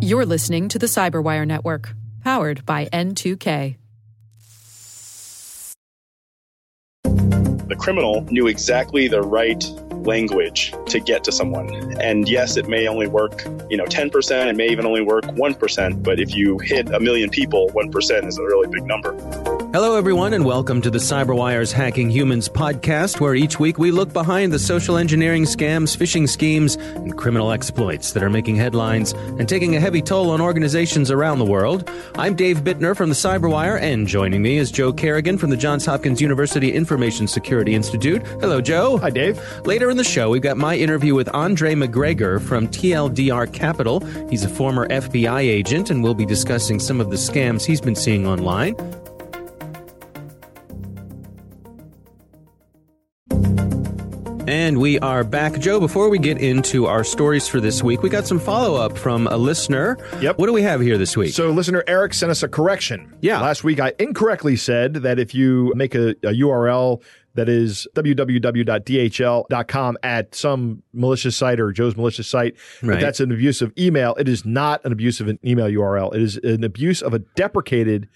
You're listening to the Cyberwire Network, powered by N2K. The criminal knew exactly the right language to get to someone. And yes, it may only work, you know, 10%, it may even only work 1%, but if you hit a million people, 1% is a really big number. Hello, everyone, and welcome to the CyberWire's Hacking Humans podcast, where each week we look behind the social engineering scams, phishing schemes, and criminal exploits that are making headlines and taking a heavy toll on organizations around the world. I'm Dave Bittner from the CyberWire, and joining me is Joe Carrigan from the Johns Hopkins University Information Security Institute. Hello, Joe. Hi, Dave. Later in the show, we've got my interview with Andre McGregor from TLDR Capital. He's a former FBI agent, and we'll be discussing some of the scams he's been seeing online. And we are back. Joe, before we get into our stories for this week, we got some follow up from a listener. Yep. What do we have here this week? So, listener Eric sent us a correction. Yeah. Last week, I incorrectly said that if you make a, a URL that is www.dhl.com at some malicious site or Joe's malicious site, Right. that that's an abuse of email. It is not an abuse of an email URL. It is an abuse of a deprecated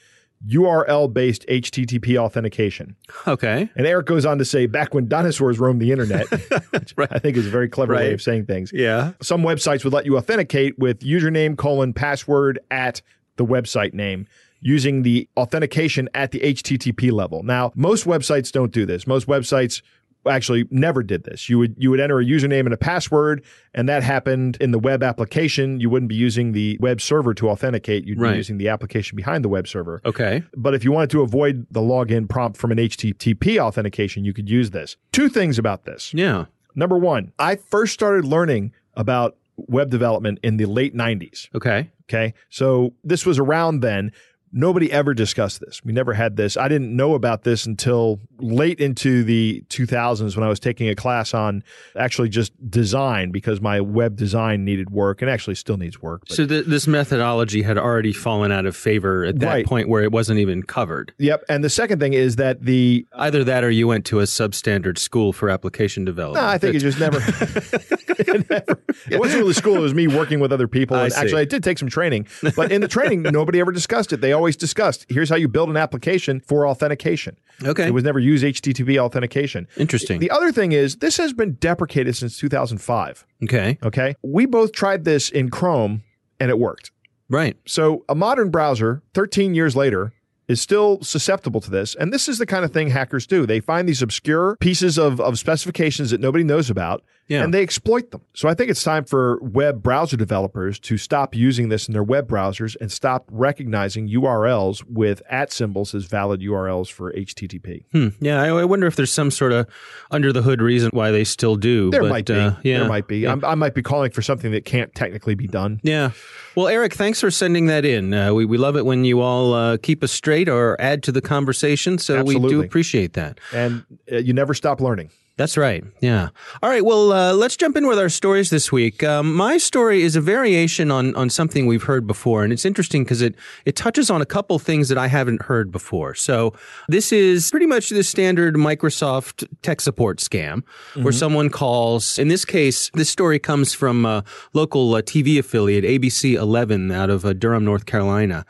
URL based HTTP authentication. okay. And Eric goes on to say, back when dinosaurs roamed the internet, which I think is a very clever way of saying things. Yeah. Some websites would let you authenticate with username colon password at the website name using the authentication at the HTTP level. Now, most websites don't do this. Most websites actually never did this. You would you would enter a username and a password and that happened in the web application. You wouldn't be using the web server to authenticate. You'd Right. be using the application behind the web server. Okay. But if you wanted to avoid the login prompt from an HTTP authentication, you could use this. Two things about this. Yeah. Number one, I first started learning about web development in the late 90s. Okay. Okay. So this was around then. Nobody ever discussed this. We never had this. I didn't know about this until late into the 2000s when I was taking a class on actually just design because my web design needed work and actually still needs work. but- So th- this methodology had already fallen out of favor at that Right. point where it wasn't even covered. yep. And the second thing is that the Either that or you went to a substandard school for application development. No, I think it just never. it, never- it wasn't really school. It was me working with other people. I actually, I did take some training, but in the training, nobody ever discussed it. They always discussed here's how you build an application for authentication. Okay. It was never use HTTP authentication. Interesting. The other thing is this has been deprecated since 2005. okay. Okay, we both tried this in Chrome and it worked. Right. So a modern browser, 13 years later, is still susceptible to this. And this is the kind of thing hackers do. They find these obscure pieces of, of specifications that nobody knows about Yeah. and they exploit them. So I think it's time for web browser developers to stop using this in their web browsers and stop recognizing URLs with at symbols as valid URLs for HTTP. Hmm. Yeah, I, I wonder if there's some sort of under the hood reason why they still do. There but, might be. uh, yeah, There might be. I'm, I might be calling for something that can't technically be done. Yeah. Well, Eric, thanks for sending that in. Uh, we, we love it when you all uh, keep us straight or add to the conversation. So we do appreciate that. And uh, you never stop learning. That's right. Yeah. All right. Well, uh, let's jump in with our stories this week. Um, my story is a variation on on something we've heard before, and it's interesting because it it touches on a couple things that I haven't heard before. So this is pretty much the standard Microsoft tech support scam, where someone calls. In this case, this story comes from a local uh, TV affiliate, ABC 11, out of uh, Durham, North Carolina.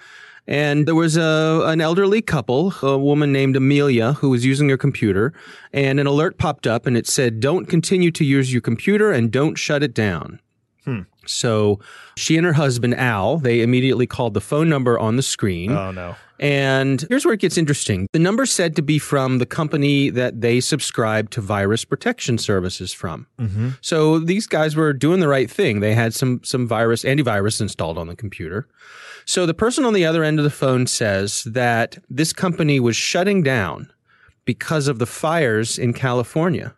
And there was a, an elderly couple, a woman named Amelia, who was using her computer, and an alert popped up and it said, Don't continue to use your computer and don't shut it down. Hmm. So she and her husband, Al, they immediately called the phone number on the screen. Oh, no. And here's where it gets interesting. The number said to be from the company that they subscribe to virus protection services from. Mm-hmm. So these guys were doing the right thing. They had some some virus antivirus installed on the computer. So the person on the other end of the phone says that this company was shutting down because of the fires in California.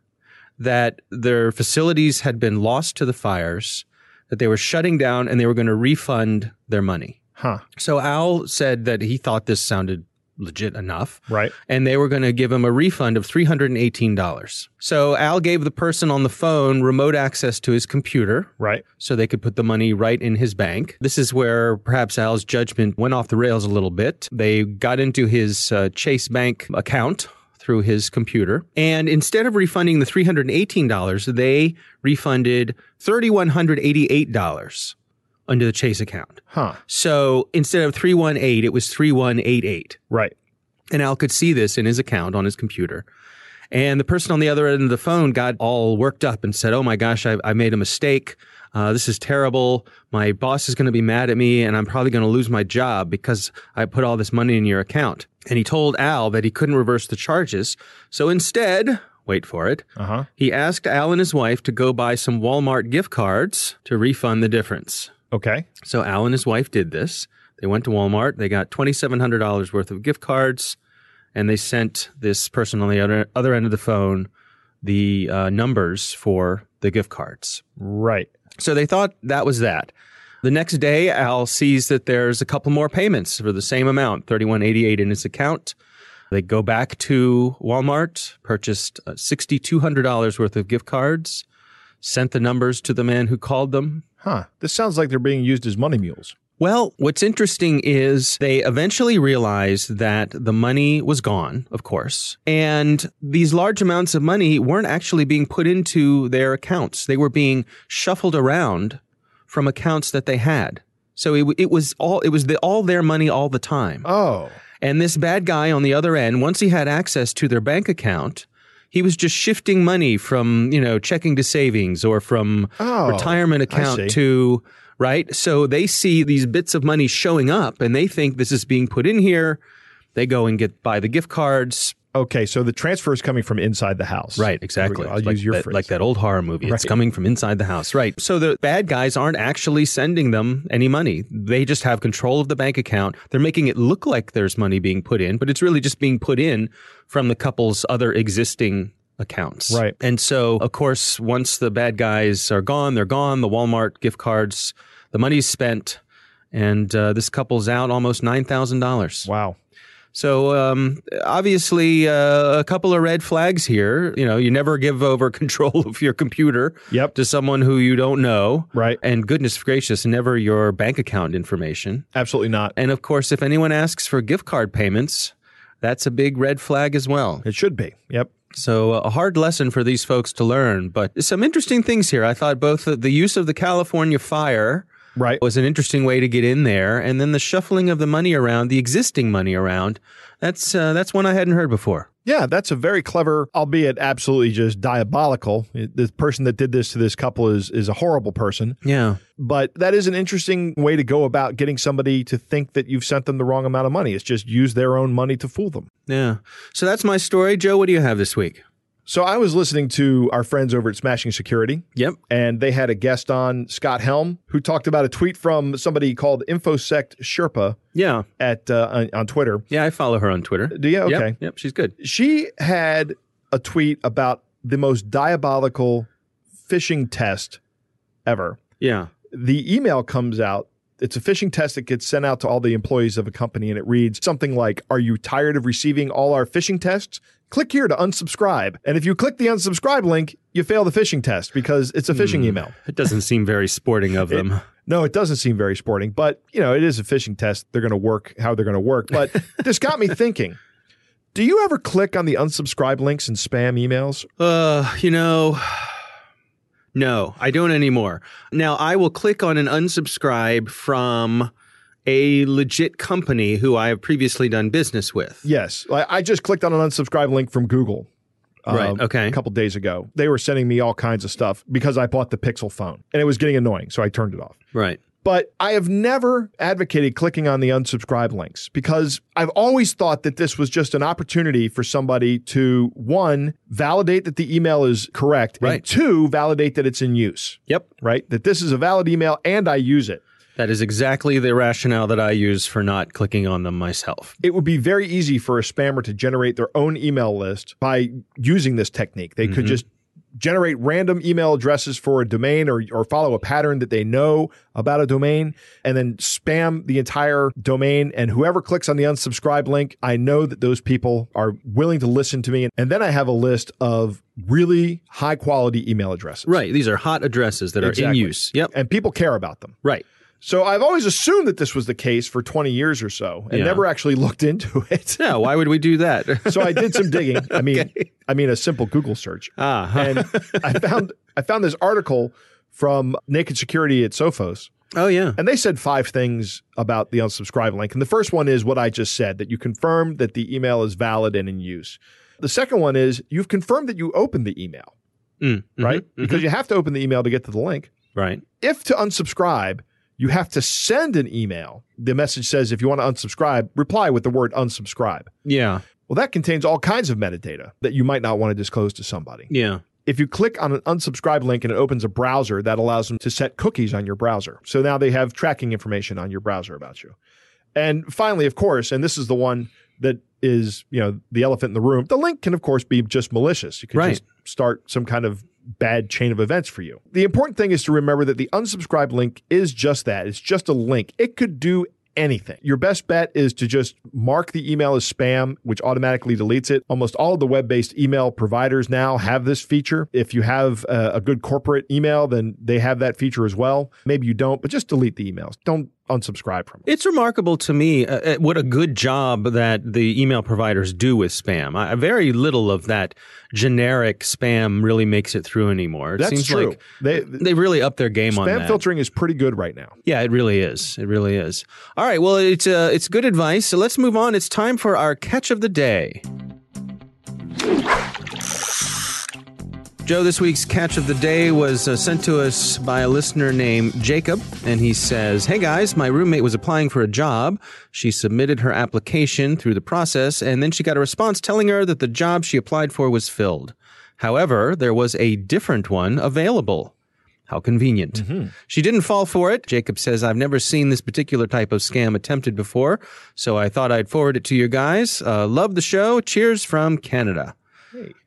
That their facilities had been lost to the fires, that they were shutting down and they were going to refund their money. Huh. So Al said that he thought this sounded legit enough. Right. And they were going to give him a refund of $318. So Al gave the person on the phone remote access to his computer Right. so they could put the money right in his bank. This is where perhaps Al's judgment went off the rails a little bit. They got into his uh, Chase Bank account through his computer. And instead of refunding the $318, they refunded $3,188. Under the Chase account. Huh. So instead of 318, it was 3188. Right. And Al could see this in his account on his computer. And the person on the other end of the phone got all worked up and said, Oh my gosh, I, I made a mistake. Uh, this is terrible. My boss is going to be mad at me and I'm probably going to lose my job because I put all this money in your account. And he told Al that he couldn't reverse the charges. So instead, wait for it, Uh-huh. he asked Al and his wife to go buy some Walmart gift cards to refund the difference. Okay. So Al and his wife did this. They went to Walmart. They got $2,700 worth of gift cards, and they sent this person on the other, other end of the phone the uh, numbers for the gift cards. Right. So they thought that was that. The next day, Al sees that there's a couple more payments for the same amount, 3188 in his account. They go back to Walmart, purchased uh, $6,200 worth of gift cards, sent the numbers to the man who called them, Huh. This sounds like they're being used as money mules. well, what's interesting is they eventually realized that the money was gone, of course, and these large amounts of money weren't actually being put into their accounts. They were being shuffled around from accounts that they had. So it, it was all it was the, all their money all the time. Oh. And this bad guy on the other end, once he had access to their bank account, he was just shifting money from, you know, checking to savings or from Oh, retirement account to, right? So they see these bits of money showing up and they think this is being put in here. They go and get buy the gift cards. Okay, so the transfer is coming from inside the house. Right, exactly. I'll like use your that, phrase. like that old horror movie. It's coming from inside the house. Right. So the bad guys aren't actually sending them any money. They just have control of the bank account. They're making it look like there's money being put in, but it's really just being put in from the couple's other existing accounts. Right. And so, of course, once the bad guys are gone, they're gone. The Walmart gift cards, the money's spent, and uh, this couple's out almost nine thousand dollars. Wow. So um, obviously, uh, a couple of red flags here. You know, you never give over control of your computer Yep. to someone who you don't know, Right. and goodness gracious, never your bank account information. Absolutely not. And of course, if anyone asks for gift card payments, that's a big red flag as well. It should be. Yep. So uh, a hard lesson for these folks to learn. But some interesting things here. I thought both the, the use of the California fire Right. was an interesting way to get in there, and then the shuffling of the money around, the existing money around. That's uh, that's one I hadn't heard before. Yeah, that's a very clever, albeit absolutely just diabolical. The person that did this to this couple is is a horrible person, Yeah. but that is an interesting way to go about getting somebody to think that you've sent them the wrong amount of money. It's just use their own money to fool them. Yeah. So that's my story. Joe, what do you have this week? So I was listening to our friends over at Smashing Security, Yep. and they had a guest on, Scott Helme, who talked about a tweet from somebody called InfoSecSherpa Yeah. at uh, on, on Twitter. Yeah, I follow her on Twitter. Do you? Okay. Yep. Yep. She's good. She had a tweet about the most diabolical phishing test ever. Yeah. The email comes out. It's a phishing test that gets sent out to all the employees of a company, and it reads something like Are you tired of receiving all our phishing tests? Click here to unsubscribe. And if you click the unsubscribe link, you fail the phishing test because it's a phishing email. It doesn't seem very sporting of them. No, it doesn't seem very sporting, but you know, it is a phishing test. They're going to work how they're going to work. But this got me thinking. Do you ever click on the unsubscribe links in spam emails? Uh, you know, no, I don't anymore. Now I will click on an unsubscribe from a legit company who I have previously done business with. Yes. I just clicked on an unsubscribe link from Google. Right, um, okay. A couple days ago. They were sending me all kinds of stuff because I bought the Pixel phone and it was getting annoying. So I turned it off. Right. But I have never advocated clicking on the unsubscribe links because I've always thought that this was just an opportunity for somebody to, one, validate that the email is correct, Right. and two, validate that it's in use, Yep. right? That this is a valid email and I use it. That is exactly the rationale that I use for not clicking on them myself. It would be very easy for a spammer to generate their own email list by using this technique. They could mm-hmm. just generate random email addresses for a domain or, or follow a pattern that they know about a domain and then spam the entire domain. And whoever clicks on the unsubscribe link, I know that those people are willing to listen to me. And then I have a list of really high quality email addresses. Right. These are hot addresses that are Exactly. in use. Yep. And people care about them. Right. So I've always assumed that this was the case for 20 years or so and Yeah. never actually looked into it. Yeah. Why would we do that? So I did some digging. I mean, I mean a simple Google search, ah. and I found I found this article from Naked Security at Sophos, Oh yeah. And they said five things about the unsubscribe link. And the first one is what I just said that you confirm that the email is valid and in use. The second one is you've confirmed that you opened the email, Mm, mhm, right? mhm. Because you have to open the email to get to the link. right. If to unsubscribe, you have to send an email. The message says if you want to unsubscribe, reply with the word unsubscribe. Yeah. Well, that contains all kinds of metadata that you might not want to disclose to somebody. Yeah. If you click on an unsubscribe link and it opens a browser, that allows them to set cookies on your browser. So now they have tracking information on your browser about you. And finally, of course, and this is the one that is, you know, the elephant in the room, the link can, of course, be just malicious. You can Right. just start some kind of bad chain of events for you. The important thing is to remember that the unsubscribe link is just that. It's just a link. It could do anything. Your best bet is to just mark the email as spam, which automatically deletes it. Almost all of the web based email providers now have this feature. If you have a, a good corporate email, then they have that feature as well. Maybe you don't, but just delete the emails. Don't unsubscribe from it. It's remarkable to me uh, uh, what a good job that the email providers do with spam. I, very little of that generic spam really makes it through anymore. It That's seems true. like they, they really up their game on spam filtering is pretty good right now. Yeah, it really is. It really is. All right. Well, it's uh, it's good advice. So let's move on. It's time for our catch of the day. Joe, this week's catch of the day was uh, sent to us by a listener named Jacob, and he says, Hey guys, my roommate was applying for a job. She submitted her application through the process, and then she got a response telling her that the job she applied for was filled. However, there was a different one available. How convenient. She didn't fall for it. Jacob says, I've never seen this particular type of scam attempted before, so I thought I'd forward it to you guys. Uh, love the show. Cheers from Canada.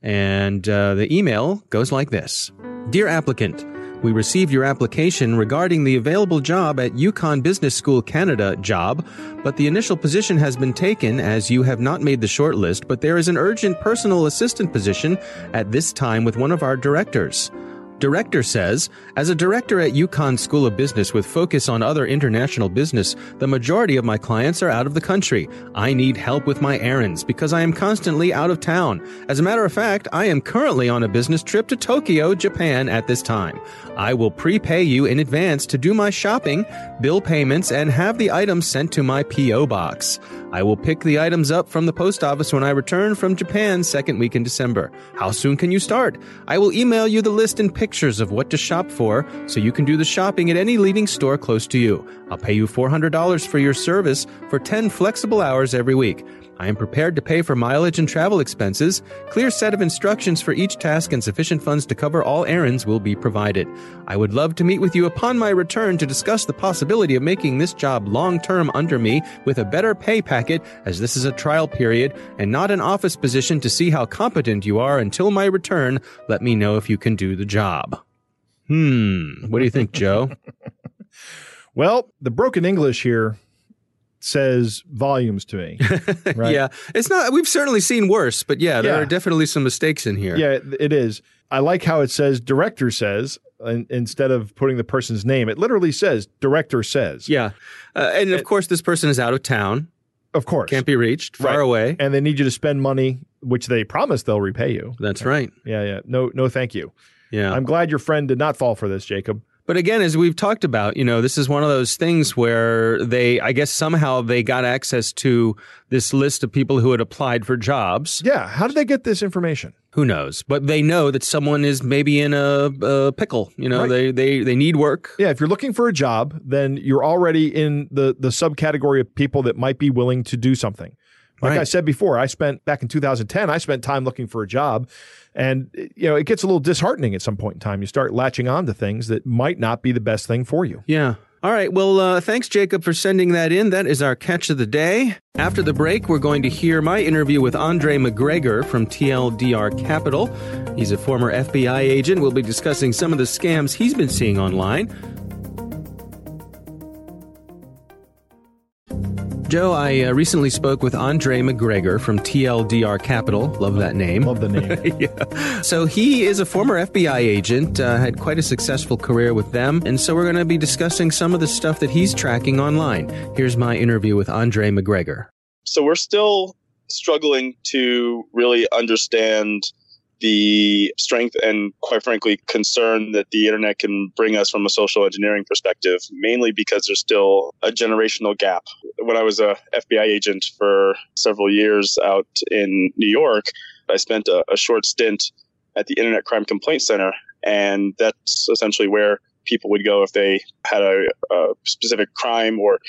And uh, the email goes like this Dear applicant, we received your application regarding the available job at Yukon Business School Canada job, but the initial position has been taken as you have not made the shortlist, but there is an urgent personal assistant position at this time with one of our directors. Director says, as a director at Yukon School of Business with focus on other international business, the majority of my clients are out of the country. I need help with my errands because I am constantly out of town. As a matter of fact, I am currently on a business trip to Tokyo, Japan at this time. I will prepay you in advance to do my shopping, bill payments, and have the items sent to my P.O. box. I will pick the items up from the post office when I return from Japan second week in December. How soon can you start? I will email you the list and pictures of what to shop for so you can do the shopping at any leading store close to you. I'll pay you $400 for your service for 10 flexible hours every week. I am prepared to pay for mileage and travel expenses. Clear set of instructions for each task and sufficient funds to cover all errands will be provided. I would love to meet with you upon my return to discuss the possibility of making this job long term under me with a better pay packet as this is a trial period and not an office position to see how competent you are until my return. Let me know if you can do the job. Hmm. What do you think, Joe? Well, the broken English here says volumes to me. Right? Yeah. It's not, we've certainly seen worse, but yeah, there Yeah. are definitely some mistakes in here. Yeah, it- it is. I like how it says director says in, instead of putting the person's name. It literally says director says. Yeah. Uh, and of course, this person is out of town, Of course. can't be reached, far Right. away. and they need you to spend money, which they promise they'll repay you. That's right. Yeah, yeah. No, no, thank you. Yeah. I'm glad your friend did not fall for this, Jacob. But again, as we've talked about, you know, this is one of those things where they, I guess somehow they got access to this list of people who had applied for jobs. Yeah. How did they get this information? Who knows? But they know that someone is maybe in a, a pickle. You know, Right. they, they, they need work. Yeah, if you're looking for a job, then you're already in the the subcategory of people that might be willing to do something. Like I said before, I spent back in 2010, I spent time looking for a job and you know, it gets a little disheartening at some point in time. You start latching on to things that might not be the best thing for you. Yeah. All right. Well, uh, thanks, Jacob, for sending that in. That is our catch of the day. After the break, we're going to hear my interview with Andre McGregor from TLDR Capital. He's a former FBI agent. We'll be discussing some of the scams he's been seeing online. Joe, I uh, recently spoke with Andre McGregor from TLDR Capital. Love that name. Love the name. yeah. So he is a former FBI agent, uh, had quite a successful career with them, and so we're going to be discussing some of the stuff that he's tracking online. Here's my interview with Andre McGregor. So we're still struggling to really understand the strength and, quite frankly, concern that the internet can bring us from a social engineering perspective, mainly because there's still a generational gap. When I was a FBI agent for several years out in New York, I spent a, a short stint at the Internet Crime Complaint Center, and that's essentially where people would go if they had a, a specific crime or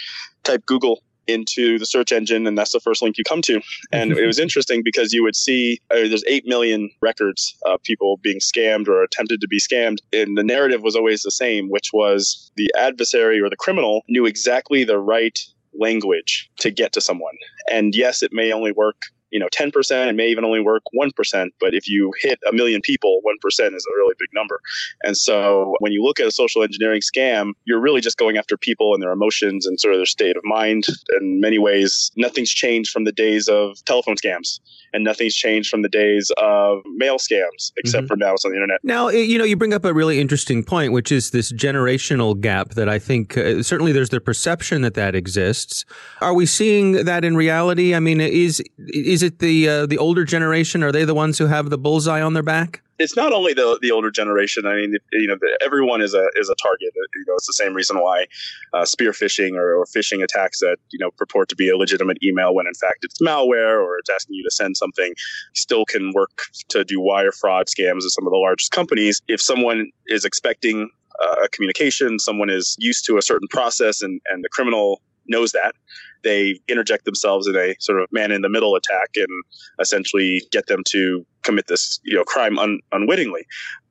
type Google into the search engine and that's the first link you come to. And it was interesting because you would see uh, there's 8 million records of people being scammed or attempted to be scammed and the narrative was always the same which was the adversary or the criminal knew exactly the right language to get to someone. And yes it may only work you know 10% it may even only work 1% but if you hit a million people 1% is a really big number. And so when you look at a social engineering scam you're really just going after people and their emotions and sort of their state of mind. In many ways nothing's changed from the days of telephone scams and nothing's changed from the days of mail scams except mm-hmm. for now it's on the internet. Now you know you bring up a really interesting point which is this generational gap that i think uh, certainly there's the perception that that exists. Are we seeing that in reality? I mean is is is it the uh, the older generation? Are they the ones who have the bullseye on their back? It's not only the the older generation. I mean, you know, everyone is a is a target. You know, it's the same reason why uh, spear phishing or, or phishing attacks that you know purport to be a legitimate email when in fact it's malware or it's asking you to send something still can work to do wire fraud scams at some of the largest companies. If someone is expecting uh, a communication, someone is used to a certain process, and and the criminal knows that they interject themselves in a sort of man in the middle attack and essentially get them to commit this you know crime un- unwittingly.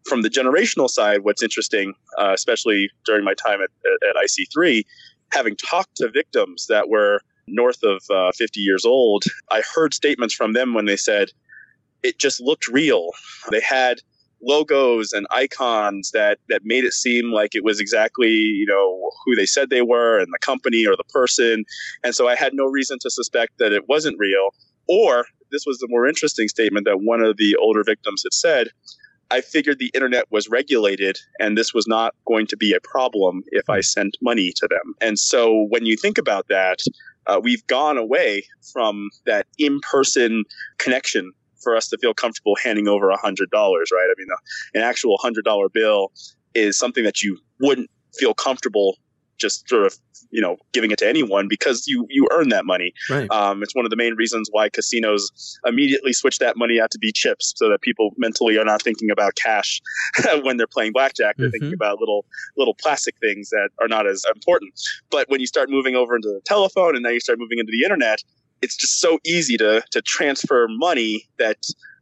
From the generational side what's interesting uh, especially during my time at, at, at, ic3 having talked to victims that were north of uh, 50 years old i heard statements from them when they said it just looked real. They had logos and icons that that made it seem like it was exactly you know who they said they were and the company or the person. And so i had no reason to suspect that it wasn't real. Or this was the more interesting statement that one of the older victims had said i figured the internet was regulated and this was not going to be a problem if i sent money to them. And so when you think about that uh, we've gone away from that in-person connection for us to feel comfortable handing over a hundred dollars, right? I mean, an actual hundred dollar bill is something that you wouldn't feel comfortable just sort of you know giving it to anyone because you you earn that money. Right. Um, it's one of the main reasons why casinos immediately switch that money out to be chips, so that people mentally are not thinking about cash when they're playing blackjack. They're mm-hmm. thinking about little little plastic things that are not as important. But when you start moving over into the telephone and now you start moving into the internet, it's just so easy to to transfer money that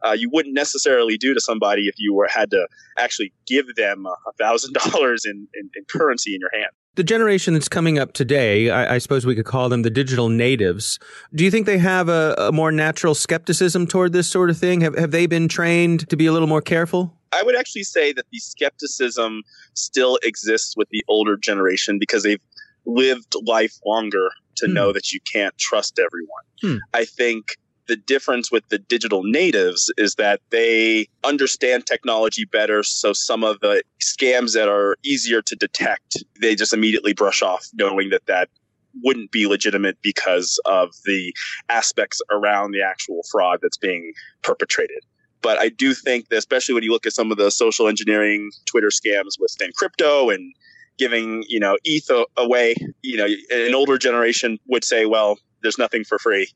uh, you wouldn't necessarily do to somebody if you were had to actually give them a thousand dollars in currency in your hand. The generation that's coming up today, I, I, suppose we could call them the digital natives. Do you think they have a, a more natural skepticism toward this sort of thing? Have have they been trained to be a little more careful? I would actually say that the skepticism still exists with the older generation because they've lived life longer to hmm. know that you can't trust everyone. Hmm. I think the difference with the digital natives is that they understand technology better. So some of the scams that are easier to detect, they just immediately brush off knowing that that wouldn't be legitimate because of the aspects around the actual fraud that's being perpetrated. But I do think that, especially when you look at some of the social engineering Twitter scams with crypto and giving you know ETH away. You know, an older generation would say, well, there's nothing for free,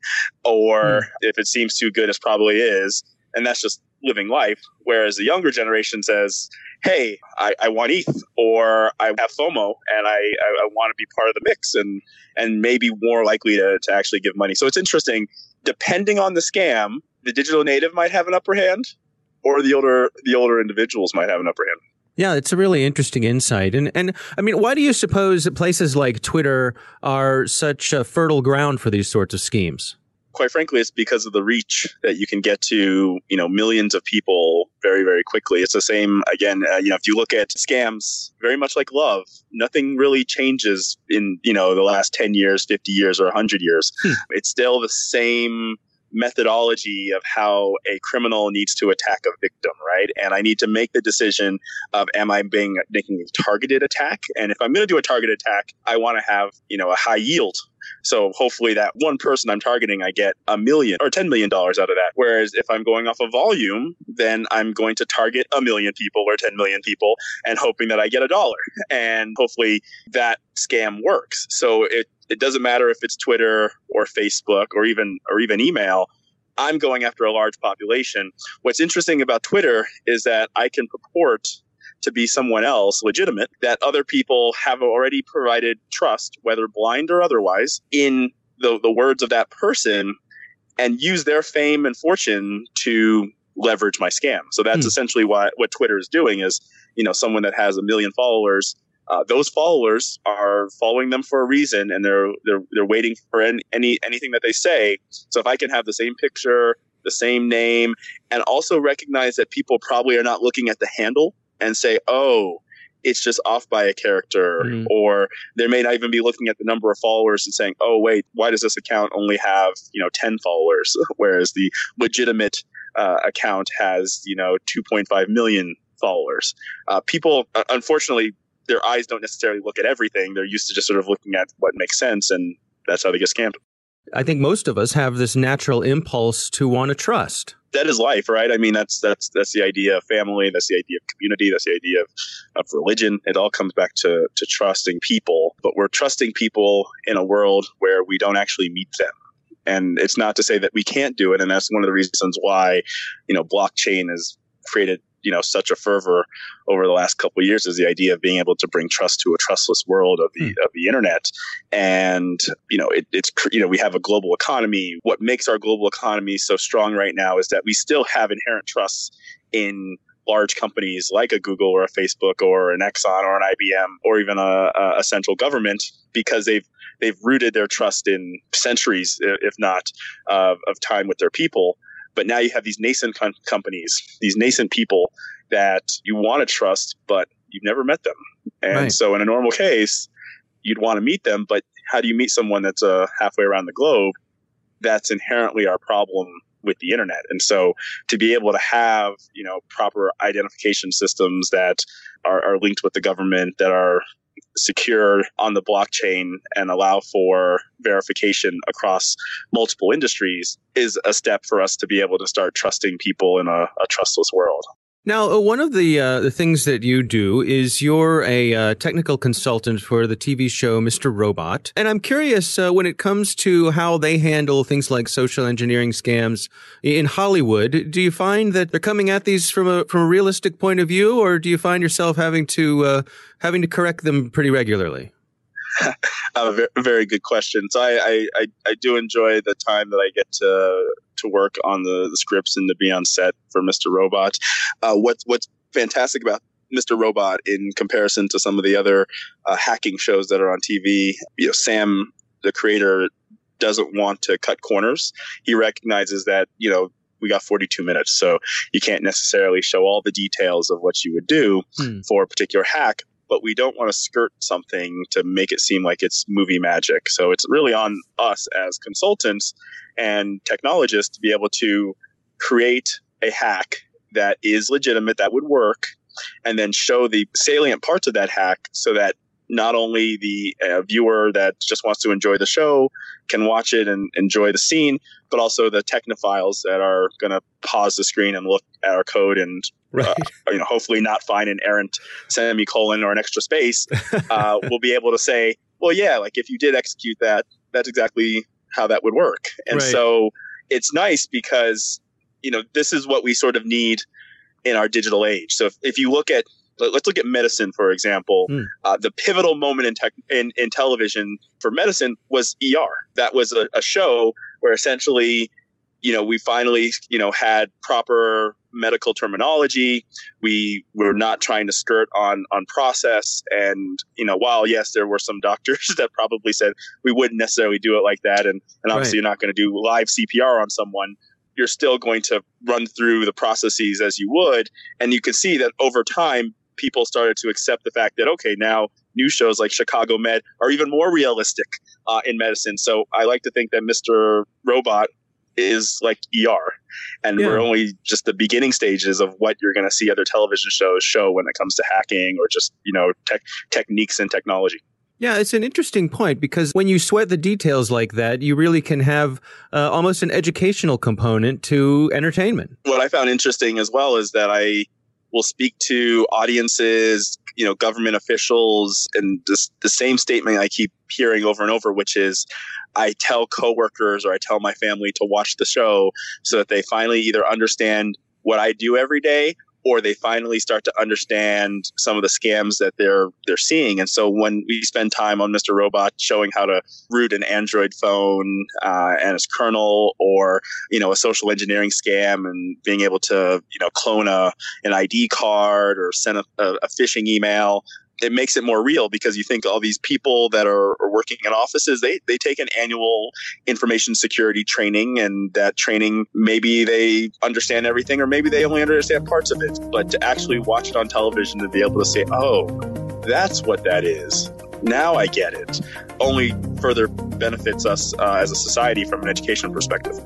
or mm. if it seems too good, it probably is, and that's just living life. Whereas the younger generation says, hey, I, I want ETH, or I have FOMO, and I, I, I want to be part of the mix, and and maybe more likely to, to actually give money. So it's interesting. Depending on the scam, the digital native might have an upper hand, or the older the older individuals might have an upper hand. Yeah, it's a really interesting insight. And and I mean, why do you suppose that places like Twitter are such a fertile ground for these sorts of schemes? Quite frankly, it's because of the reach that you can get to, you know, millions of people very, very quickly. It's the same again. Uh, you know, if you look at scams, very much like love, nothing really changes in you know the last ten years, fifty years, or hundred years. Hmm. It's still the same methodology of how a criminal needs to attack a victim, right? And I need to make the decision of am I being making a targeted attack? And if I'm going to do a targeted attack, I want to have, you know, a high yield so hopefully that one person I'm targeting, I get a million or $10 million out of that. Whereas if I'm going off of volume, then I'm going to target a million people or 10 million people and hoping that I get a dollar. And hopefully that scam works. So it, it doesn't matter if it's Twitter or Facebook or even, or even email. I'm going after a large population. What's interesting about Twitter is that I can purport to be someone else legitimate that other people have already provided trust, whether blind or otherwise, in the, the words of that person and use their fame and fortune to leverage my scam. So that's hmm. essentially what, what Twitter is doing is, you know, someone that has a million followers uh, those followers are following them for a reason, and they're they're they're waiting for any, any anything that they say. So if I can have the same picture, the same name, and also recognize that people probably are not looking at the handle and say, oh, it's just off by a character, mm-hmm. or they may not even be looking at the number of followers and saying, "Oh, wait, why does this account only have you know ten followers, whereas the legitimate uh, account has you know two point five million followers?" Uh, people, uh, unfortunately, their eyes don't necessarily look at everything. They're used to just sort of looking at what makes sense, and that's how they get scammed. I think most of us have this natural impulse to want to trust that is life, right? I mean, that's that's that's the idea of family. That's the idea of community. That's the idea of, of religion. It all comes back to to trusting people. But we're trusting people in a world where we don't actually meet them. And it's not to say that we can't do it. And that's one of the reasons why, you know, blockchain has created you know such a fervor over the last couple of years is the idea of being able to bring trust to a trustless world of the mm. of the internet and you know it, it's you know we have a global economy what makes our global economy so strong right now is that we still have inherent trust in large companies like a Google or a Facebook or an Exxon or an IBM or even a, a central government because they've they've rooted their trust in centuries, if not, uh, of time with their people. But now you have these nascent com- companies, these nascent people that you want to trust, but you've never met them. And right. so in a normal case, you'd want to meet them, but how do you meet someone that's uh, halfway around the globe? That's inherently our problem with the internet. And so to be able to have, you know, proper identification systems that are, are linked with the government, that are secure on the blockchain and allow for verification across multiple industries is a step for us to be able to start trusting people in a, a trustless world. Now, uh, one of the uh, the things that you do is you're a uh, technical consultant for the TV show Mr. Robot, and I'm curious uh, when it comes to how they handle things like social engineering scams in Hollywood. Do you find that they're coming at these from a from a realistic point of view, or do you find yourself having to uh, having to correct them pretty regularly? a very good question. So I, I, I, do enjoy the time that I get to to work on the, the scripts and to be on set for Mr. Robot. Uh, what's what's fantastic about Mr. Robot in comparison to some of the other uh, hacking shows that are on TV, you know, Sam, the creator, doesn't want to cut corners. He recognizes that you know we got 42 minutes, so you can't necessarily show all the details of what you would do hmm. for a particular hack but we don't want to skirt something to make it seem like it's movie magic. So it's really on us as consultants and technologists to be able to create a hack that is legitimate, that would work, and then show the salient parts of that hack so that not only the uh, viewer that just wants to enjoy the show can watch it and enjoy the scene, but also the technophiles that are going to pause the screen and look at our code and right. uh, you know hopefully not find an errant semicolon or an extra space. Uh, will be able to say, well, yeah, like if you did execute that, that's exactly how that would work. And right. so it's nice because you know this is what we sort of need in our digital age. So if, if you look at let's look at medicine for example mm. uh, the pivotal moment in, tech, in, in television for medicine was er that was a, a, show where essentially you know we finally you know had proper medical terminology. We were not trying to skirt on on process. And you know while yes there were some doctors that probably said we wouldn't necessarily do it like that. And and obviously right. you're not going to do live cpr on someone. You're still going to run through the processes as you would. And you can see that over time people started to accept the fact that okay, now new shows like Chicago Med are even more realistic uh, in medicine. So I like to think that Mr. Robot is like ER. And Yeah. we're only just the beginning stages of what you're going to see other television shows show when it comes to hacking or just, you know, tech, techniques and technology. Yeah, it's an interesting point because when you sweat the details like that, you really can have uh, almost an educational component to entertainment. What I found interesting as well is that I will speak to audiences, you know, government officials, and this, the same statement I keep hearing over and over, which is I tell coworkers or I tell my family to watch the show so that they finally either understand what I do every day or they finally start to understand some of the scams that they're they're seeing. And so when we spend time on Mr. Robot showing how to root an Android phone uh, and its kernel, or you know a social engineering scam, and being able to you know clone a an ID card or send a, a, a phishing email. It makes it more real because you think all these people that are, are working in offices, they, they take an annual information security training and that training, maybe they understand everything or maybe they only understand parts of it. But to actually watch it on television to be able to say, oh, that's what that is. Now I get it. Only further benefits us uh, as a society from an education perspective.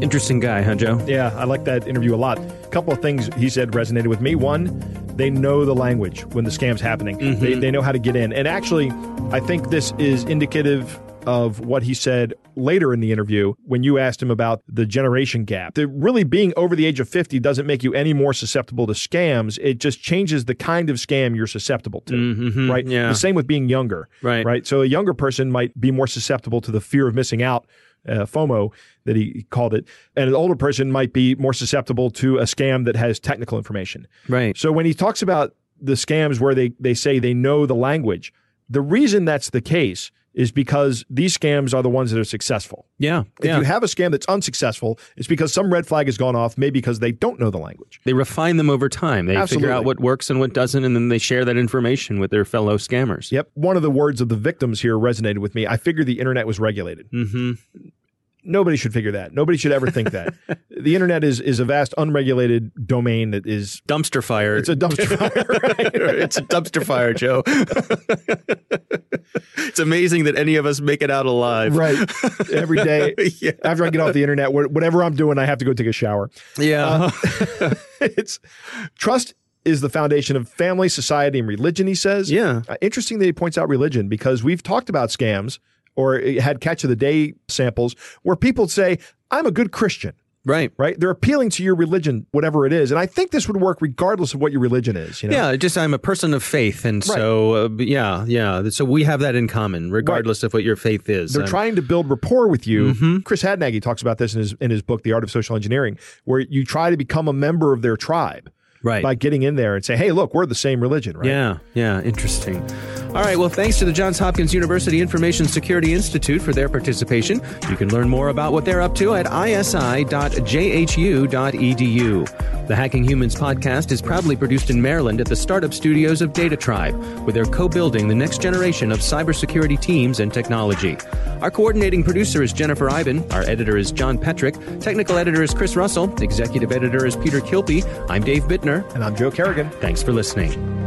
Interesting guy, huh, Joe? Yeah, I like that interview a lot. A couple of things he said resonated with me. One, they know the language when the scam's happening. They, they know how to get in. And actually, I think this is indicative of what he said later in the interview when you asked him about the generation gap. The really being over the age of 50 doesn't make you any more susceptible to scams. It just changes the kind of scam you're susceptible to. Mhm, Right? yeah. The same with being younger. Right. Right. So a younger person might be more susceptible to the fear of missing out. Uh, FOMO, that he called it, and an older person might be more susceptible to a scam that has technical information. Right. So when he talks about the scams where they, they say they know the language, the reason that's the case is because these scams are the ones that are successful. Yeah. If yeah. you have a scam that's unsuccessful, it's because some red flag has gone off, maybe because they don't know the language. they refine them over time. They figure out what works and what doesn't, and then they share that information with their fellow scammers. Yep. One of the words of the victims here resonated with me. I figured the internet was regulated. Mm-hmm. Nobody should figure that. Nobody should ever think that. the internet is is a vast unregulated domain that is Dumpster fire. it's a dumpster fire. right? it's a dumpster fire, Joe. it's amazing that any of us make it out alive. right. Every day Yeah. after I get off the internet, whatever I'm doing, I have to go take a shower. Yeah. it's trust is the foundation of family, society, and religion. He says. yeah. Uh, interesting that he points out religion because we've talked about scams or had catch of the day samples where people say, "I'm a good Christian." Right. Right? They're appealing to your religion, whatever it is, and I think this would work regardless of what your religion is. You know? Yeah, just I'm a person of faith, and so uh, yeah, yeah. So we have that in common, regardless of what your faith is. They're trying to build rapport with you. Mm-hmm. Chris Hadnagy talks about this in his in his book, The Art of Social Engineering, where you try to become a member of their tribe right. by getting in there and say, "Hey, look, we're the same religion." Right? Yeah, yeah, interesting. All right, well, thanks to the Johns Hopkins University Information Security Institute for their participation. You can learn more about what they're up to at isi.jhu.edu. The Hacking Humans podcast is proudly produced in Maryland at the startup studios of DataTribe, where they're co building the next generation of cybersecurity teams and technology. Our coordinating producer is Jennifer Eiben. Our editor is John Petrik. Technical editor is Chris Russell. Executive editor is Peter Kilpie. I'm Dave Bittner. And I'm Joe Carrigan. Thanks for listening.